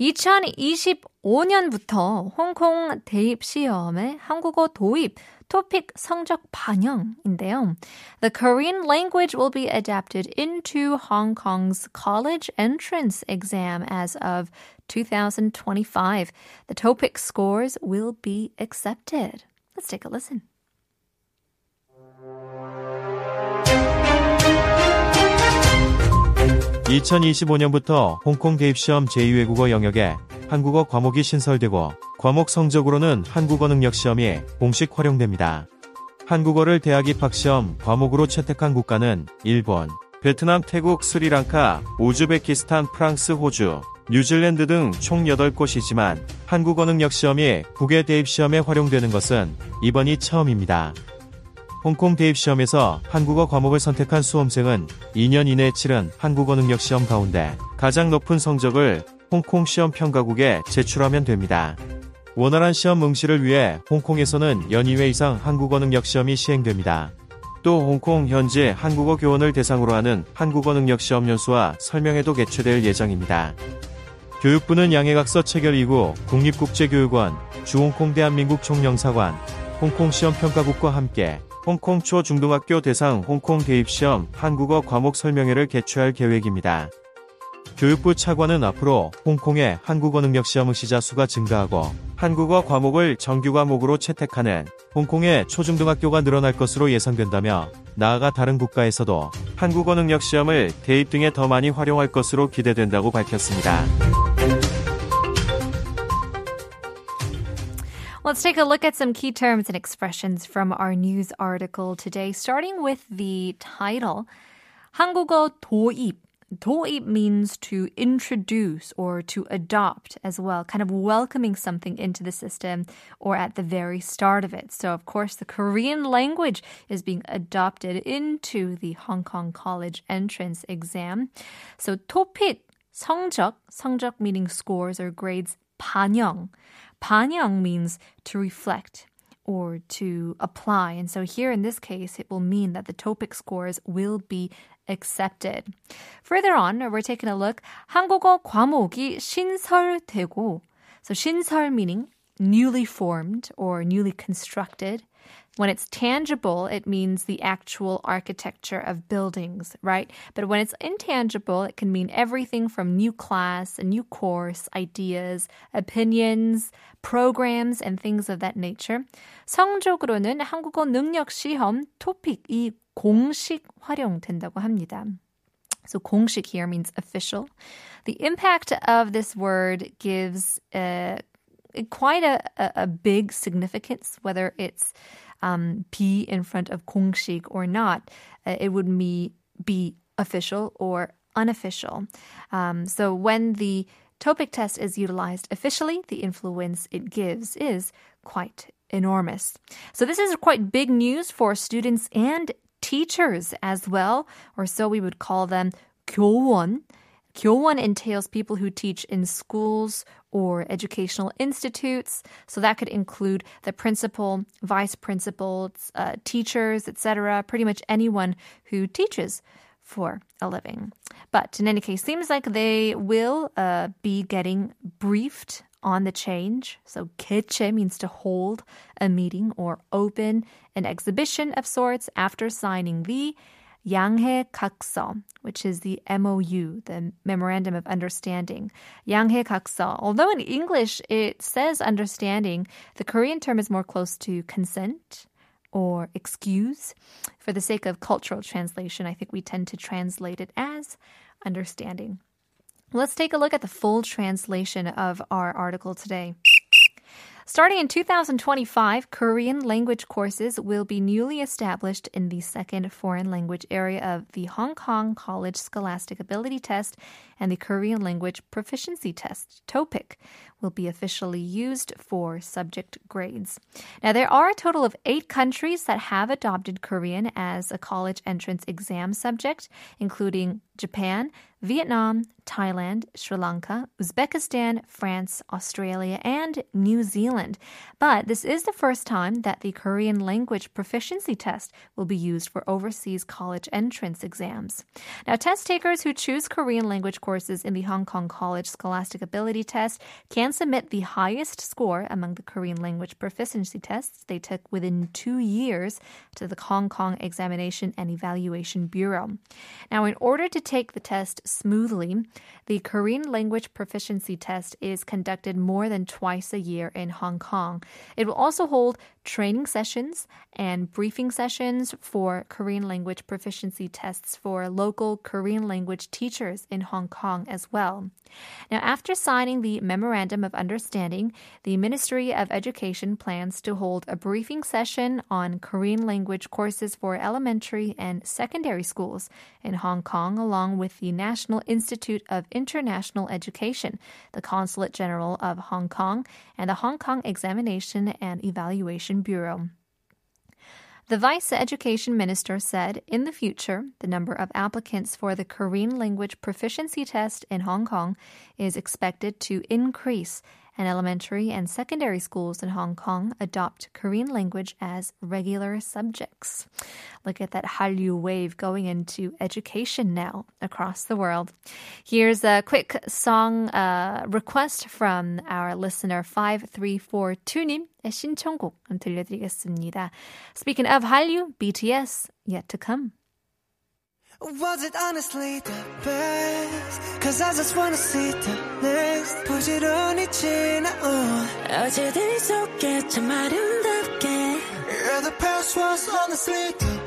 2025년부터 홍콩 대입 시험에 한국어 도입 토픽 성적 반영인데요. The Korean language will be adapted into Hong Kong's college entrance exam as of 2025. The TOPIK scores will be accepted. Let's take a listen. 2025년부터 홍콩 대입시험 제2외국어 영역에 한국어 과목이 신설되고 과목 성적으로는 한국어 능력 시험이 공식 활용됩니다. 한국어를 대학 입학시험 과목으로 채택한 국가는 일본, 베트남, 태국, 스리랑카, 우즈베키스탄, 프랑스, 호주, 뉴질랜드 등 총 8곳이지만 한국어 능력 시험이 국외 대입 시험에 활용되는 것은 이번이 처음입니다. 홍콩 대입 시험에서 한국어 과목을 선택한 수험생은 2년 이내에 치른 한국어 능력 시험 가운데 가장 높은 성적을 홍콩 시험 평가국에 제출하면 됩니다. 원활한 시험 응시를 위해 홍콩에서는 연 2회 이상 한국어 능력 시험이 시행됩니다. 또 홍콩 현지 한국어 교원을 대상으로 하는 한국어 능력 시험 연수와 설명회도 개최될 예정입니다. 교육부는 양해각서 체결 이후 국립국제교육원, 주홍콩 대한민국 총영사관, 홍콩 시험평가국과 함께 홍콩 초중등학교 대상 홍콩 대입시험 한국어 과목 설명회를 개최할 계획입니다. 교육부 차관은 앞으로 홍콩의 한국어 능력 시험 응시자 수가 증가하고 한국어 과목을 정규 과목으로 채택하는 홍콩의 초중등학교가 늘어날 것으로 예상된다며 나아가 다른 국가에서도 한국어 능력 시험을 대입 등에 더 많이 활용할 것으로 기대된다고 밝혔습니다. Let's take a look at some key terms and expressions from our news article today, starting with the title. 한국어 도입. 도입 means to introduce or to adopt as well, kind of welcoming something into the system or at the very start of it. So, of course, the Korean language is being adopted into the Hong Kong College entrance exam. So, 토픽, 성적, 성적 meaning scores or grades, 반영. 반영 means to reflect or to apply. And so here in this case, it will mean that the TOPIK scores will be accepted. Further on, we're taking a look. 한국어 과목이 신설되고 So 신설 meaning newly formed or newly constructed. When it's tangible, it means the actual architecture of buildings, right? But when it's intangible, it can mean everything from new class, a new course, ideas, opinions, programs, and things of that nature. 성적으로는 한국어 능력 시험 토픽이 공식 활용된다고 합니다. So 공식 here means official. The impact of this word gives uh, quite a, a, a big significance, whether it's um, be in front of 공식 or not. Uh, it would be, be official or unofficial. Um, so when the TOPIK test is utilized officially, the influence it gives is quite enormous. So this is quite big news for students and teachers as well, or so we would call them 교원. 교원 entails people who teach in schools or educational institutes. So that could include the principal, vice principals, uh, teachers, etc. Pretty much anyone who teaches for a living. But in any case, seems like they will uh, be getting briefed on the change. So 개최 means to hold a meeting or open an exhibition of sorts after signing the Yanghe Kakso, which is the MOU, the Memorandum of Understanding. Yanghe Kakso. Although in English it says understanding, the Korean term is more close to consent or excuse. For the sake of cultural translation, I think we tend to translate it as understanding. Let's take a look at the full translation of our article today. Starting in 2025, Korean language courses will be newly established in the second foreign language area of the Hong Kong College Scholastic Ability Test and the Korean Language Proficiency Test, TOPIK, will be officially used for subject grades. Now, there are a total of eight countries that have adopted Korean as a college entrance exam subject, including Japan, Vietnam, Thailand, Sri Lanka, Uzbekistan, France, Australia, and New Zealand. But this is the first time that the Korean language proficiency test will be used for overseas college entrance exams. Now, test takers who choose Korean language courses in the Hong Kong College Scholastic Ability Test can submit the highest score among the Korean language proficiency tests they took within two years to the Hong Kong Examination and Evaluation Bureau. Now, in order to take the test smoothly, the Korean language proficiency test is conducted more than twice a year in Hong Kong. It will also hold training sessions and briefing sessions for Korean language proficiency tests for local Korean language teachers in Hong Kong as well. Now, after signing the Memorandum of Understanding, the Ministry of Education plans to hold a briefing session on Korean language courses for elementary and secondary schools in Hong Kong, along with the National Institute of International Education, the Consulate General of Hong Kong, and the Hong Kong Examination and Evaluation Bureau. The Vice Education Minister said in the future, the number of applicants for the Korean language proficiency test in Hong Kong is expected to increase and elementary and secondary schools in Hong Kong adopt Korean language as regular subjects. Look at that Hallyu wave going into education now across the world. Here's a quick song uh, request from our listener 5342님. 신청곡 들려드리겠습니다. Speaking of Hallyu, BTS, yet to come. Was it honestly the best? Cause I just wanna see the next 부지런히 지나온 어제들 속에 참 아름답게 Yeah, the past was honestly the best